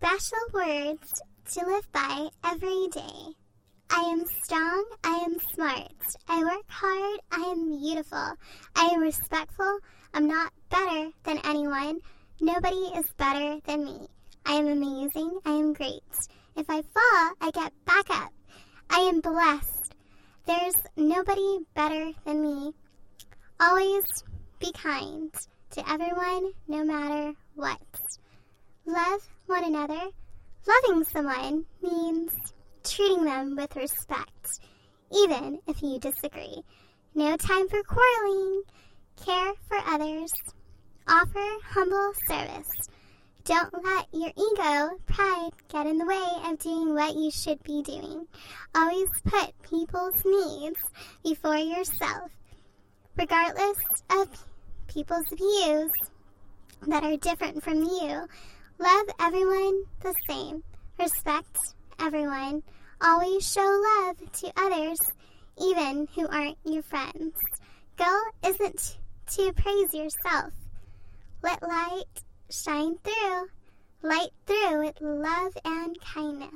special words to live by every day. I am strong. I am smart. I work hard. I am beautiful. I am respectful. I'm not better than anyone. Nobody is better than me. I am amazing. I am great. If I fall, I get back up. I am blessed. There's nobody better than me. Always be kind to everyone, no matter what. Love one another. Loving someone means treating them with respect, even if you disagree. No time for quarreling. Care for others. Offer humble service. Don't let your ego, pride get in the way of doing what you should be doing. Always put people's needs before yourself. Regardless of people's views that are different from you, love everyone the same. Respect everyone. Always show love to others, even who aren't your friends. Goal isn't to praise yourself. Let light shine through, light through with love and kindness.